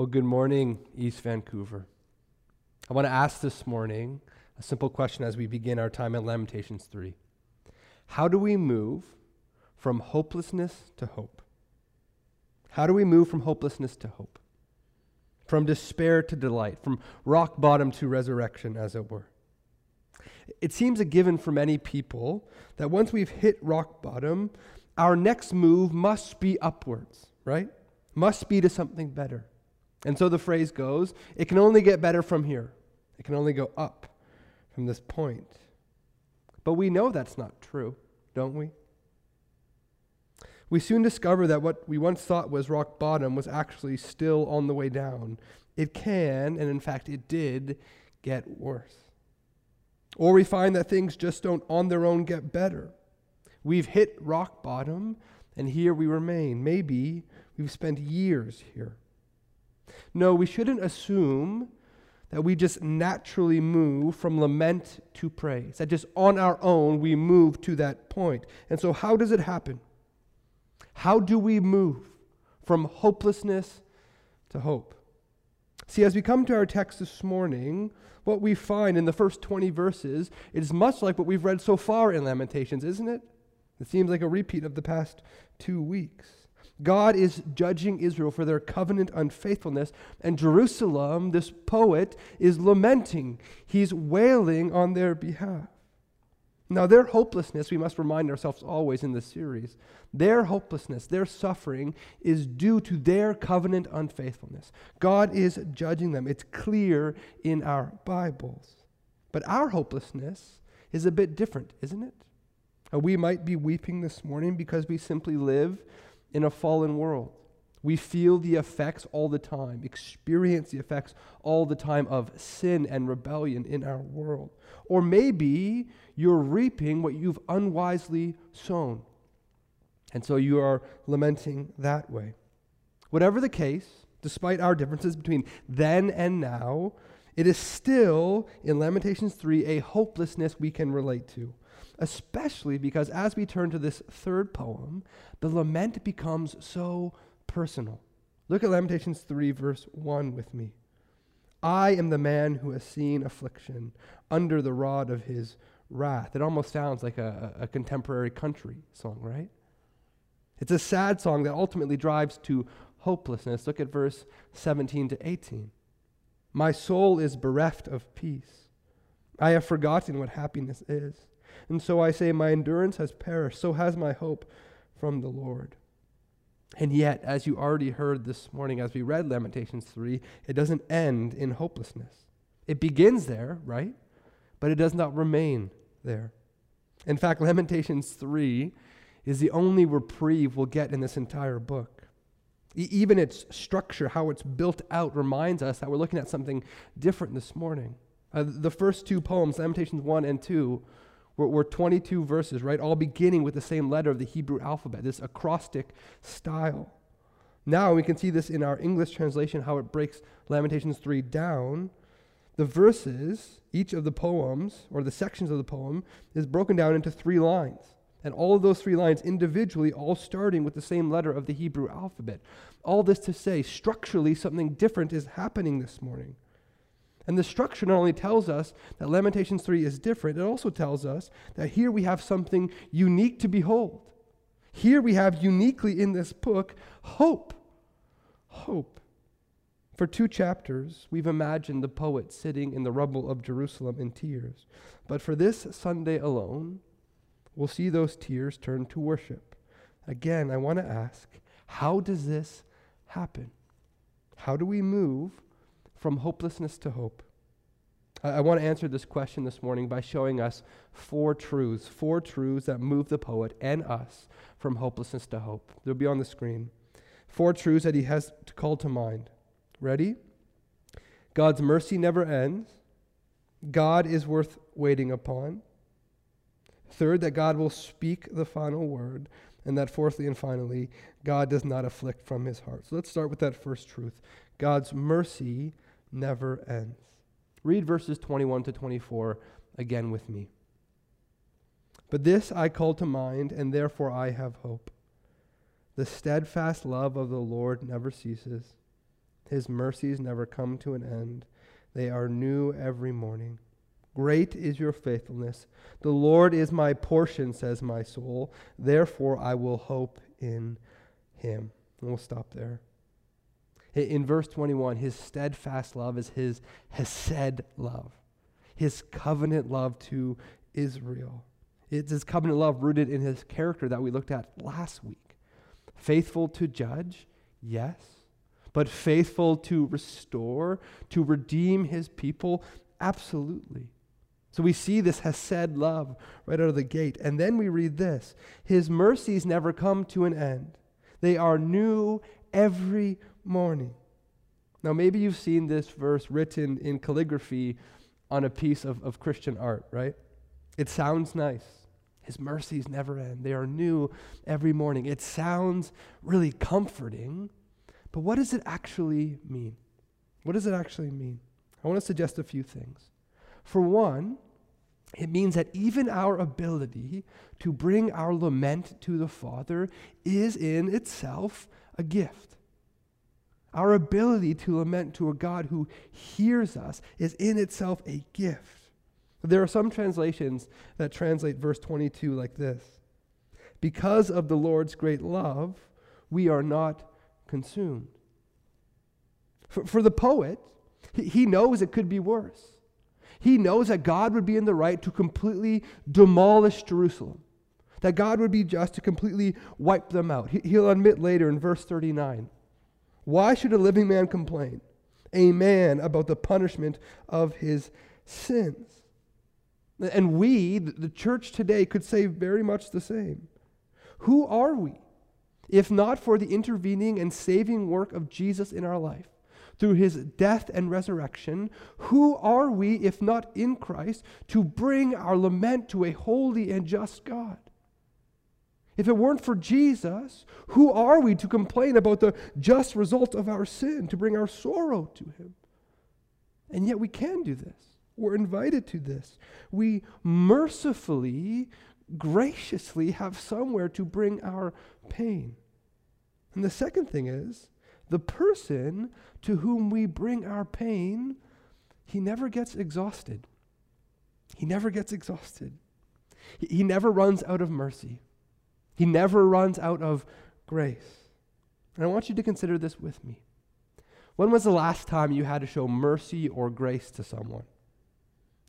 Well, good morning, East Vancouver. I want to ask this morning a simple question as we begin our time at Lamentations 3. How do we move from hopelessness to hope? How do we move from hopelessness to hope? From despair to delight, from rock bottom to resurrection, as it were. It seems a given for many people that once we've hit rock bottom, our next move must be upwards, right? Must be to something better. And so the phrase goes it can only get better from here, it can only go up from this point. But we know that's not true, don't we? We soon discover that what we once thought was rock bottom was actually still on the way down. It can, and in fact it did, get worse. Or we find that things just don't on their own get better. We've hit rock bottom, and here we remain. Maybe we've spent years here. No, we shouldn't assume that we just naturally move from lament to praise, that just on our own we move to that point. And so, how does it happen? How do we move from hopelessness to hope? See, as we come to our text this morning, what we find in the first 20 verses is much like what we've read so far in Lamentations, isn't it? It seems like a repeat of the past two weeks. God is judging Israel for their covenant unfaithfulness, and Jerusalem, this poet, is lamenting. He's wailing on their behalf. Now, their hopelessness, we must remind ourselves always in this series, their hopelessness, their suffering is due to their covenant unfaithfulness. God is judging them. It's clear in our Bibles. But our hopelessness is a bit different, isn't it? We might be weeping this morning because we simply live in a fallen world. We feel the effects all the time, experience the effects all the time of sin and rebellion in our world. Or maybe you're reaping what you've unwisely sown. And so you are lamenting that way. Whatever the case, despite our differences between then and now, it is still, in Lamentations 3, a hopelessness we can relate to especially because as we turn to this third poem, the lament becomes so personal. Look at Lamentations 3, verse 1 with me. I am the man who has seen affliction under the rod of his wrath. It almost sounds like a, a contemporary country song, right? It's a sad song that ultimately drives to hopelessness. Look at verse 17 to 18. My soul is bereft of peace. I have forgotten what happiness is. And so I say, My endurance has perished, so has my hope from the Lord. And yet, as you already heard this morning as we read Lamentations 3, it doesn't end in hopelessness. It begins there, right? But it does not remain there. In fact, Lamentations 3 is the only reprieve we'll get in this entire book. E- even its structure, how it's built out, reminds us that we're looking at something different this morning. Uh, the first two poems, Lamentations 1 and 2, were, were 22 verses, right? All beginning with the same letter of the Hebrew alphabet, this acrostic style. Now we can see this in our English translation, how it breaks Lamentations 3 down. The verses, each of the poems, or the sections of the poem, is broken down into three lines. And all of those three lines individually, all starting with the same letter of the Hebrew alphabet. All this to say, structurally, something different is happening this morning. And the structure not only tells us that Lamentations 3 is different, it also tells us that here we have something unique to behold. Here we have uniquely in this book hope. Hope. For two chapters, we've imagined the poet sitting in the rubble of Jerusalem in tears. But for this Sunday alone, we'll see those tears turn to worship. Again, I want to ask how does this happen? How do we move from hopelessness to hope? I, I want to answer this question this morning by showing us four truths, four truths that move the poet and us from hopelessness to hope. They'll be on the screen. Four truths that he has to call to mind. Ready? God's mercy never ends. God is worth waiting upon. Third, that God will speak the final word. And that fourthly and finally, God does not afflict from his heart. So let's start with that first truth God's mercy never ends. Read verses 21 to 24 again with me. But this I call to mind, and therefore I have hope. The steadfast love of the Lord never ceases, His mercies never come to an end, they are new every morning. Great is your faithfulness. The Lord is my portion, says my soul. Therefore, I will hope in him. And we'll stop there. In verse 21, his steadfast love is his hesed love, his covenant love to Israel. It's his covenant love rooted in his character that we looked at last week. Faithful to judge, yes, but faithful to restore, to redeem his people, absolutely. So we see this Hesed love right out of the gate. And then we read this His mercies never come to an end, they are new every morning. Now, maybe you've seen this verse written in calligraphy on a piece of, of Christian art, right? It sounds nice. His mercies never end. They are new every morning. It sounds really comforting, but what does it actually mean? What does it actually mean? I want to suggest a few things. For one, it means that even our ability to bring our lament to the Father is in itself a gift. Our ability to lament to a God who hears us is in itself a gift. There are some translations that translate verse 22 like this Because of the Lord's great love, we are not consumed. For, for the poet, he, knows it could be worse. He knows that God would be in the right to completely demolish Jerusalem, that God would be just to completely wipe them out. He, he'll admit later in verse 39 Why should a living man complain? A man about the punishment of his sins. And we, the church today, could say very much the same. Who are we, if not for the intervening and saving work of Jesus in our life? through his death and resurrection, who are we, if not in Christ, to bring our lament to a holy and just God? If it weren't for Jesus, who are we to complain about the just result of our sin, to bring our sorrow to him? And yet we can do this. We're invited to this. We mercifully, graciously have somewhere to bring our pain. And the second thing is, the person to whom we bring our pain, he never gets exhausted. He never gets exhausted. He, he never runs out of mercy. He never runs out of grace. And I want you to consider this with me. When was the last time you had to show mercy or grace to someone?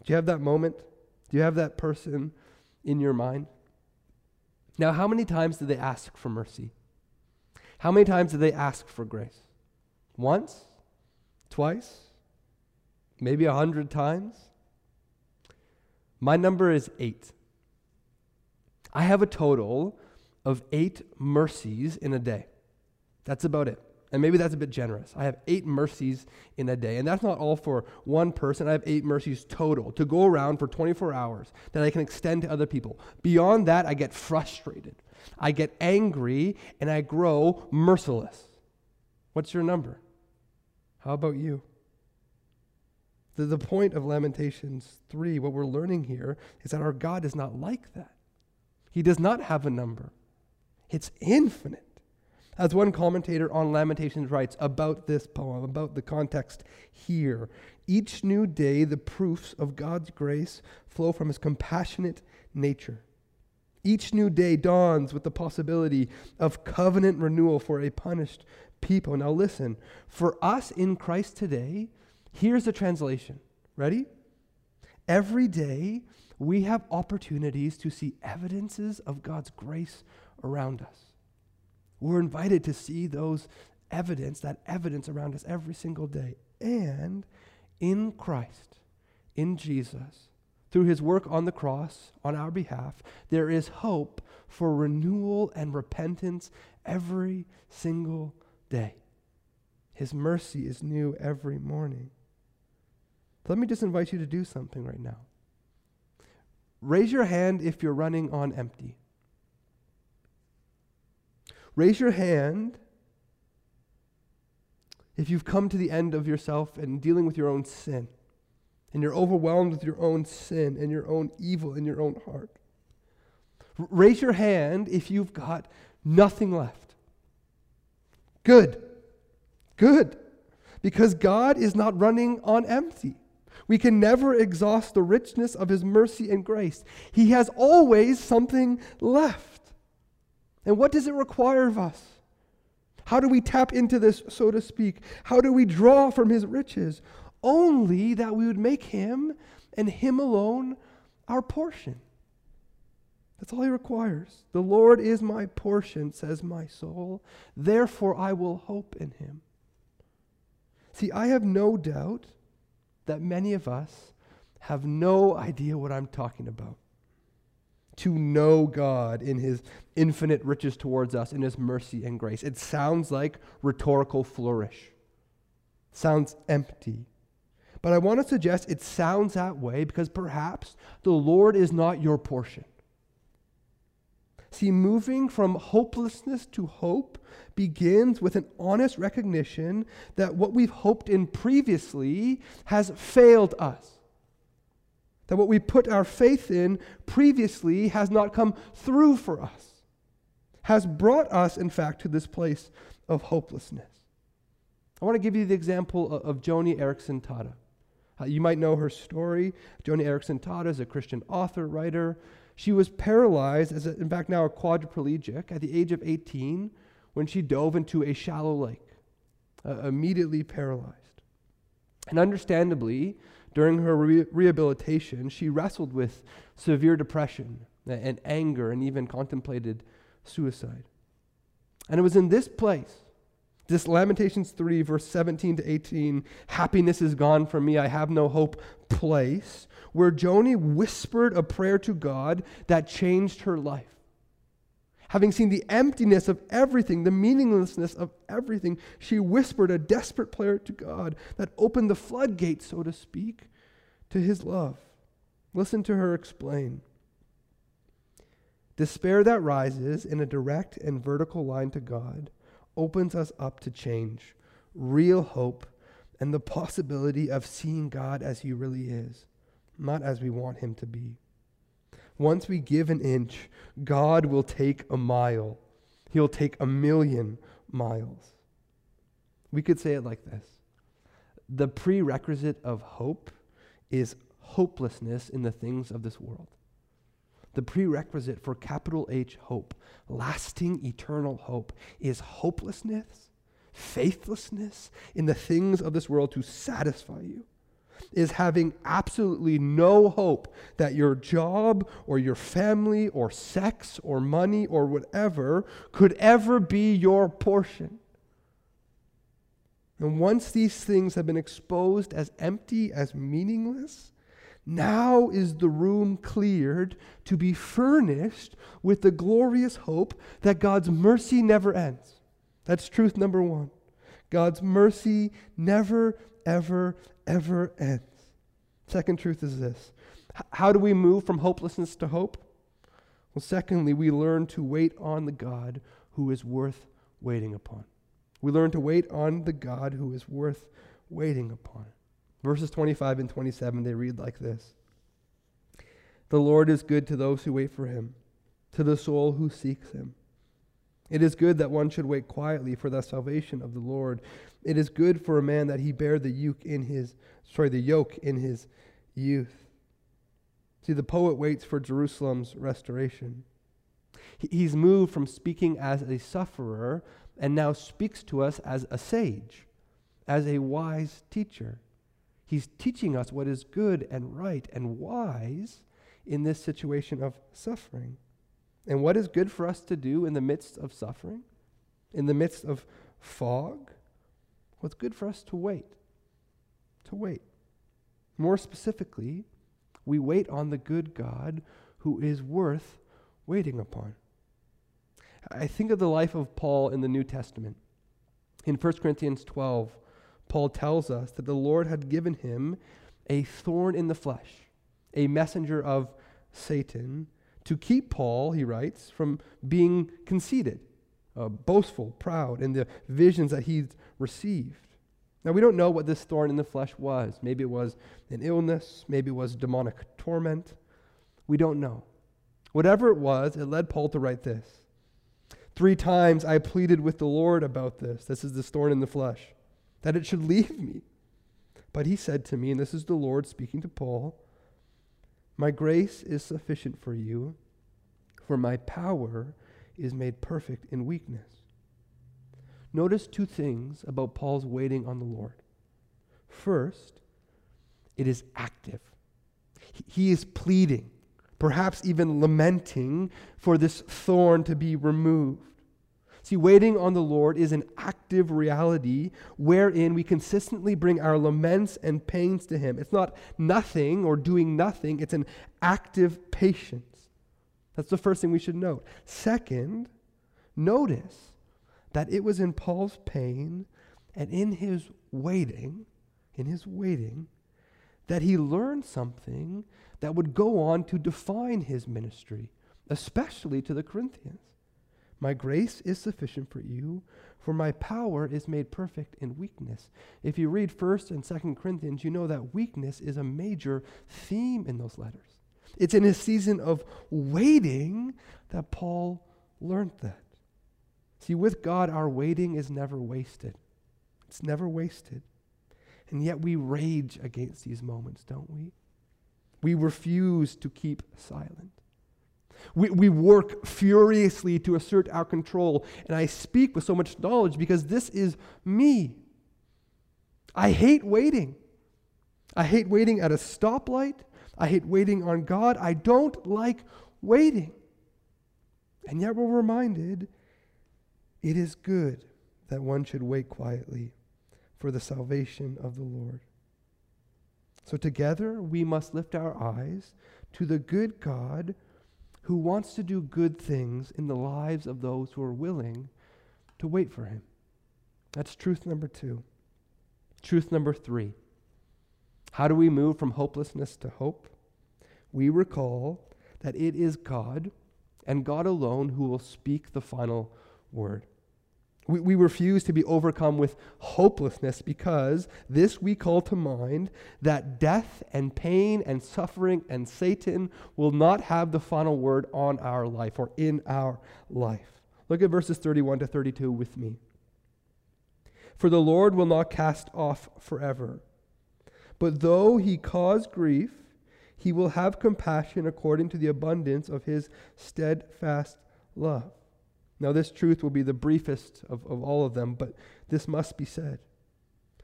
Do you have that moment? Do you have that person in your mind? Now, how many times did they ask for mercy? How many times did they ask for grace? Once? Twice? Maybe a hundred times? My number is eight. I have a total of eight mercies in a day. That's about it. And maybe that's a bit generous. I have eight mercies in a day. And that's not all for one person. I have eight mercies total to go around for 24 hours that I can extend to other people. Beyond that, I get frustrated. I get angry and I grow merciless. What's your number? How about you? The, the point of Lamentations 3, what we're learning here, is that our God is not like that. He does not have a number, it's infinite. As one commentator on Lamentations writes about this poem, about the context here, each new day the proofs of God's grace flow from his compassionate nature. Each new day dawns with the possibility of covenant renewal for a punished people. Now, listen, for us in Christ today, here's the translation. Ready? Every day, we have opportunities to see evidences of God's grace around us. We're invited to see those evidence, that evidence around us every single day. And in Christ, in Jesus, through his work on the cross on our behalf, there is hope for renewal and repentance every single day. His mercy is new every morning. let me just invite you to do something right now. Raise your hand if you're running on empty. Raise your hand if you've come to the end of yourself and dealing with your own sin and you're overwhelmed with your own sin and your own evil in your own heart. R- raise your hand if you've got nothing left. Good. Good. because God is not running on empty. We can never exhaust the richness of His mercy and grace. He has always something left. And what does it require of us? How do we tap into this, so to speak? How do we draw from His riches? Only that we would make Him and Him alone our portion. That's all He requires. The Lord is my portion, says my soul. Therefore, I will hope in Him. See, I have no doubt that many of us have no idea what I'm talking about. To know God in his infinite riches towards us, in his mercy and grace. It sounds like rhetorical flourish. Sounds empty. But I want to suggest it sounds that way because perhaps the Lord is not your portion. See, moving from hopelessness to hope begins with an honest recognition that what we've hoped in previously has failed us. That what we put our faith in previously has not come through for us, has brought us, in fact, to this place of hopelessness. I want to give you the example of Joni Eareckson Tada. Uh, you might know her story. Joni Eareckson Tada is a Christian author, writer. She was paralyzed, as a, in fact now a quadriplegic, at the age of 18 when she dove into a shallow lake, uh, immediately paralyzed. And understandably, during her re- rehabilitation, she wrestled with severe depression and anger and even contemplated suicide. And it was in this place, this Lamentations 3, verse 17 to 18, happiness is gone from me, I have no hope place, where Joni whispered a prayer to God that changed her life. Having seen the emptiness of everything, the meaninglessness of everything, she whispered a desperate prayer to God that opened the floodgates, so to speak, to his love. Listen to her explain. Despair that rises in a direct and vertical line to God opens us up to change, real hope, and the possibility of seeing God as he really is not as we want him to be. Once we give an inch, God will take a mile. He'll take a million miles. We could say it like this The prerequisite of hope is hopelessness in the things of this world. The prerequisite for capital H hope, lasting eternal hope, is hopelessness, faithlessness in the things of this world to satisfy you is having absolutely no hope that your job or your family or sex or money or whatever could ever be your portion. And once these things have been exposed as empty, as meaningless, now is the room cleared to be furnished with the glorious hope that God's mercy never ends. That's truth number one. God's mercy never, ever, ever ends. Second truth is this How do we move from hopelessness to hope? Well, secondly, we learn to wait on the God who is worth waiting upon. We learn to wait on the God who is worth waiting upon. Verses 25 and 27, they read like this The Lord is good to those who wait for him, to the soul who seeks him. It is good that one should wait quietly for the salvation of the Lord. It is good for a man that he bear the yoke in his sorry, the yoke in his youth. See, the poet waits for Jerusalem's restoration. He's moved from speaking as a sufferer and now speaks to us as a sage, as a wise teacher. He's teaching us what is good and right and wise in this situation of suffering. And what is good for us to do in the midst of suffering, in the midst of fog? What's good for us to wait? To wait. More specifically, we wait on the good God who is worth waiting upon. I think of the life of Paul in the New Testament. In 1 Corinthians 12, Paul tells us that the Lord had given him a thorn in the flesh, a messenger of Satan, to keep Paul, he writes, from being conceited, uh, boastful, proud in the visions that he'd received. Now, we don't know what this thorn in the flesh was. Maybe it was an illness, maybe it was demonic torment. We don't know. Whatever it was, it led Paul to write this. Three times I pleaded with the Lord about this. This is the thorn in the flesh. that it should leave me. But he said to me, and this is the Lord speaking to Paul, My grace is sufficient for you, for my power is made perfect in weakness. Notice two things about Paul's waiting on the Lord. First, it is active. He is pleading, perhaps even lamenting for this thorn to be removed. See, waiting on the Lord is an active reality wherein we consistently bring our laments and pains to Him. It's not nothing or doing nothing, it's an active patience. That's the first thing we should note. Second, notice that it was in Paul's pain and in his waiting, in his waiting, that he learned something that would go on to define his ministry, especially to the Corinthians. My grace is sufficient for you, for my power is made perfect in weakness. If you read 1st and 2nd Corinthians, you know that weakness is a major theme in those letters. It's in his season of waiting that Paul learned that. See, with God, our waiting is never wasted. It's never wasted. And yet we rage against these moments, don't we? We refuse to keep silent. We, we work furiously to assert our control. And I speak with so much knowledge because this is me. I hate waiting. I hate waiting at a stoplight. I hate waiting on God. I don't like waiting. And yet we're reminded it is good that one should wait quietly for the salvation of the Lord. So together we must lift our eyes to the good God who wants to do good things in the lives of those who are willing to wait for him. That's truth number two. Truth number three. How do we move from hopelessness to hope? We recall that it is God and God alone who will speak the final word. We, we refuse to be overcome with hopelessness because this we call to mind that death and pain and suffering and Satan will not have the final word on our life or in our life. Look at verses 31 to 32 with me. For the Lord will not cast off forever, but though he cause grief, he will have compassion according to the abundance of his steadfast love. Now, this truth will be the briefest of, of all of them, but this must be said.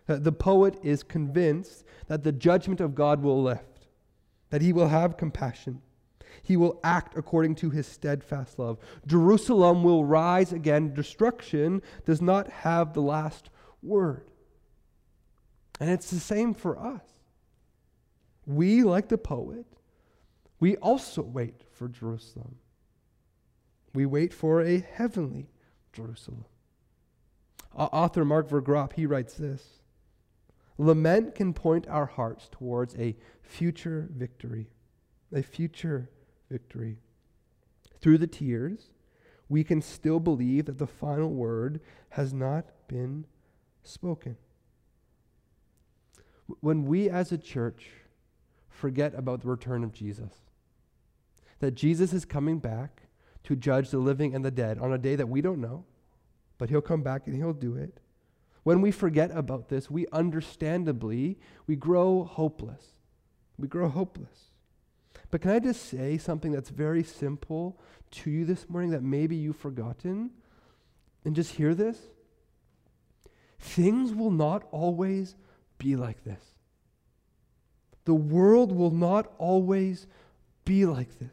The poet is convinced that the judgment of God will lift, that he will have compassion. He will act according to his steadfast love. Jerusalem will rise again. Destruction does not have the last word. And it's the same for us. We, like the poet, we also wait for Jerusalem. We wait for a heavenly Jerusalem. Uh, author Mark Vroegop, he writes this Lament can point our hearts towards a future victory, a future victory. Through the tears, we can still believe that the final word has not been spoken. When we as a church forget about the return of Jesus, that Jesus is coming back, to judge the living and the dead on a day that we don't know, but he'll come back and he'll do it. When we forget about this, we understandably we grow hopeless. We grow hopeless. But can I just say something that's very simple to you this morning that maybe you've forgotten? And just hear this. Things will not always be like this. The world will not always be like this.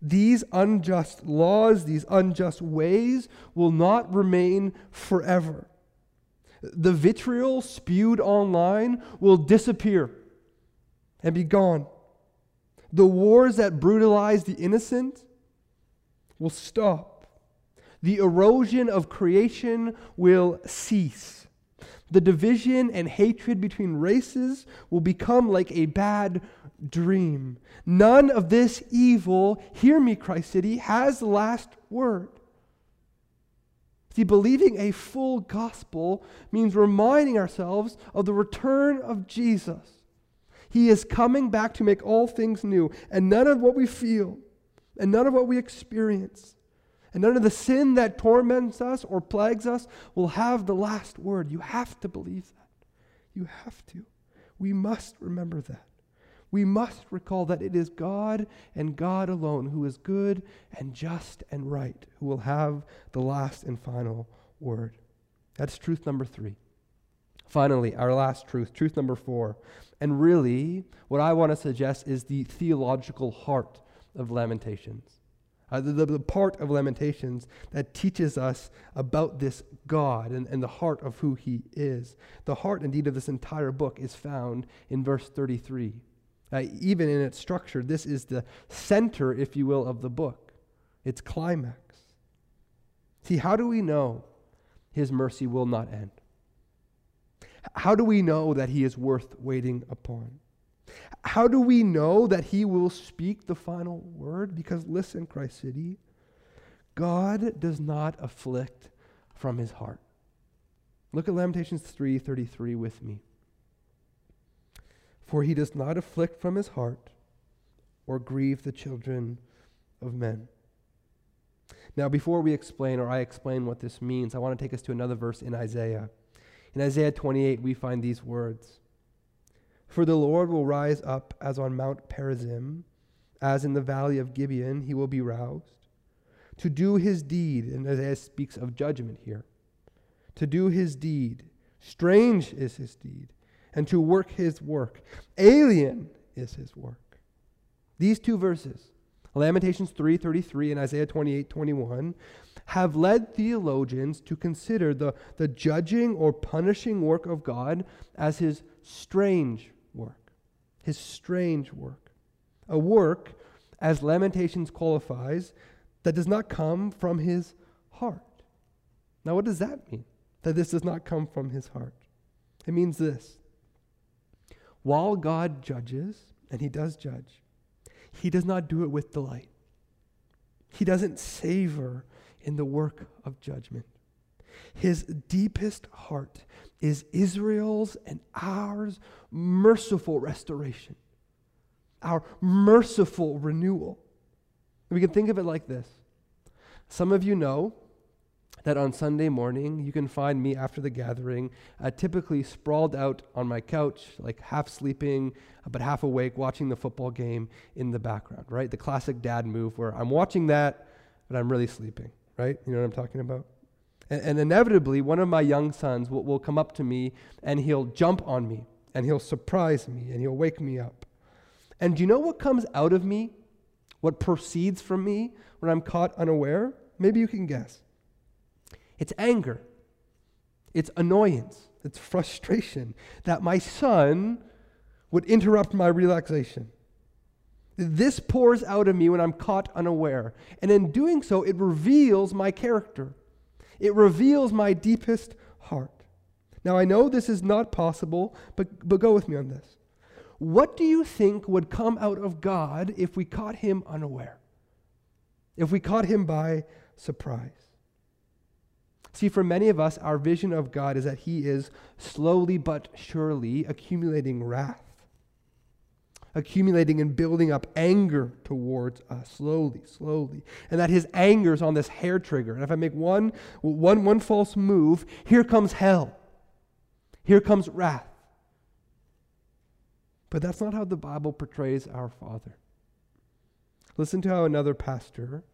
These unjust laws, these unjust ways will not remain forever. The vitriol spewed online will disappear and be gone. The wars that brutalize the innocent will stop. The erosion of creation will cease. The division and hatred between races will become like a bad dream. None of this evil, hear me, Christ City, has the last word. See, believing a full gospel means reminding ourselves of the return of Jesus. He is coming back to make all things new, and none of what we feel, and none of what we experience, And none of the sin that torments us or plagues us will have the last word. You have to believe that. You have to. We must remember that. We must recall that it is God and God alone who is good and just and right who will have the last and final word. That's truth number three. Finally, our last truth, truth number four. And really, what I want to suggest is the theological heart of Lamentations. Uh, the, the, the, part of Lamentations that teaches us about this God and, and the heart of who he is. The heart, indeed, of this entire book is found in verse 33. Uh, even in its structure, this is the center, if you will, of the book, its climax. See, how do we know his mercy will not end? How do we know that he is worth waiting upon? How do we know that he will speak the final word? Because listen, Christ City, God does not afflict from his heart. Look at Lamentations 3:33 with me. For he does not afflict from his heart or grieve the children of men. Now, before we explain or I explain what this means, I want to take us to another verse in Isaiah. In Isaiah 28, we find these words For the Lord will rise up as on Mount Perazim, as in the valley of Gibeon, he will be roused. To do his deed, and Isaiah speaks of judgment here. To do his deed, strange is his deed, and to work his work, alien is his work. These two verses, Lamentations 3:33 and Isaiah 28:21, have led theologians to consider the, the judging or punishing work of God as his strange work. His strange work. A work, as Lamentations qualifies, that does not come from his heart. Now, what does that mean? That this does not come from his heart. It means this. While God judges, and he does judge, he does not do it with delight. He doesn't savor in the work of judgment. His deepest heart is Israel's and ours merciful restoration, our merciful renewal. We can think of it like this. Some of you know that on Sunday morning you can find me after the gathering, uh, typically sprawled out on my couch, like half sleeping, but half awake, watching the football game in the background, right? The classic dad move where I'm watching that, but I'm really sleeping right? You know what I'm talking about? And, and inevitably, one of my young sons will, will come up to me and he'll jump on me and he'll surprise me and he'll wake me up. And do you know what comes out of me? What proceeds from me when I'm caught unaware? Maybe you can guess. It's anger, it's annoyance, it's frustration that my son would interrupt my relaxation. This pours out of me when I'm caught unaware. And in doing so, it reveals my character. It reveals my deepest heart. Now, I know this is not possible, but, but go with me on this. What do you think would come out of God if we caught him unaware? If we caught him by surprise? See, for many of us, our vision of God is that he is slowly but surely accumulating wrath accumulating and building up anger towards us slowly, slowly. And that his anger is on this hair trigger. And if I make one, one, one false move, here comes hell. Here comes wrath. But that's not how the Bible portrays our Father. Listen to how another pastor,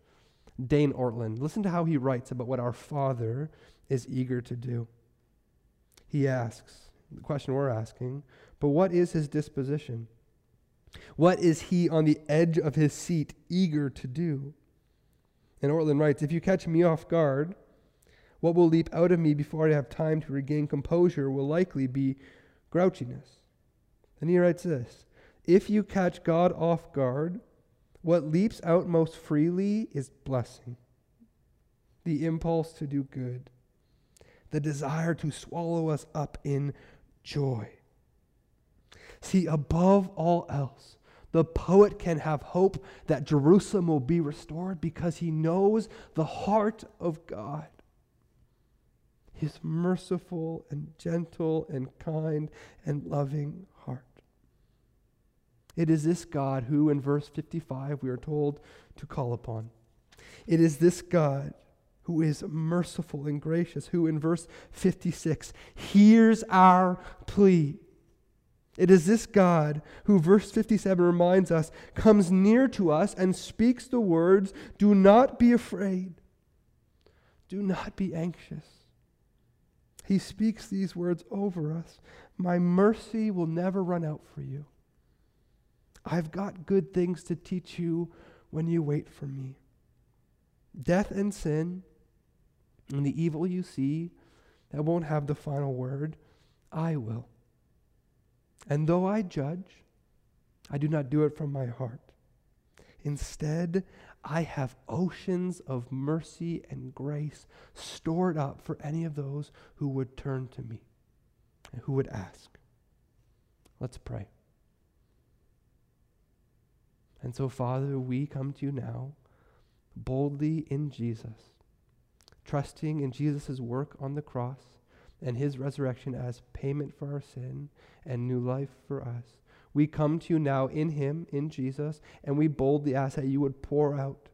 Dane Ortlund, listen to how he writes about what our Father is eager to do. He asks, the question we're asking, but what is his disposition? What is he on the edge of his seat eager to do? And Ortlund writes If you catch me off guard, what will leap out of me before I have time to regain composure will likely be grouchiness. And he writes this If you catch God off guard, what leaps out most freely is blessing, the impulse to do good, the desire to swallow us up in joy. See, above all else, the poet can have hope that Jerusalem will be restored because he knows the heart of God. His merciful and gentle and kind and loving. It is this God who, in verse 55, we are told to call upon. It is this God who is merciful and gracious, who in verse 56 hears our plea. It is this God who, verse 57 reminds us, comes near to us and speaks the words Do not be afraid, do not be anxious. He speaks these words over us My mercy will never run out for you. I've got good things to teach you when you wait for me. Death and sin and the evil you see, that won't have the final word. I will. And though I judge, I do not do it from my heart. Instead, I have oceans of mercy and grace stored up for any of those who would turn to me and who would ask. Let's pray. And so, Father, we come to you now boldly in Jesus, trusting in Jesus' work on the cross and his resurrection as payment for our sin and new life for us. We come to you now in him, in Jesus, and we boldly ask that you would pour out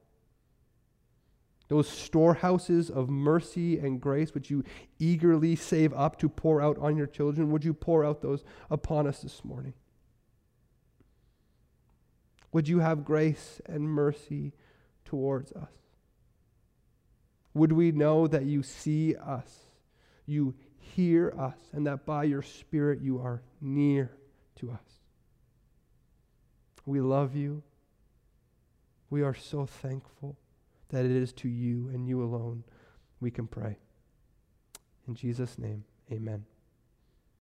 those storehouses of mercy and grace which you eagerly save up to pour out on your children. Would you pour out those upon us this morning? Would you have grace and mercy towards us? Would we know that you see us, you hear us, and that by your Spirit you are near to us? We love you. We are so thankful that it is to you and you alone we can pray. In Jesus' name, amen.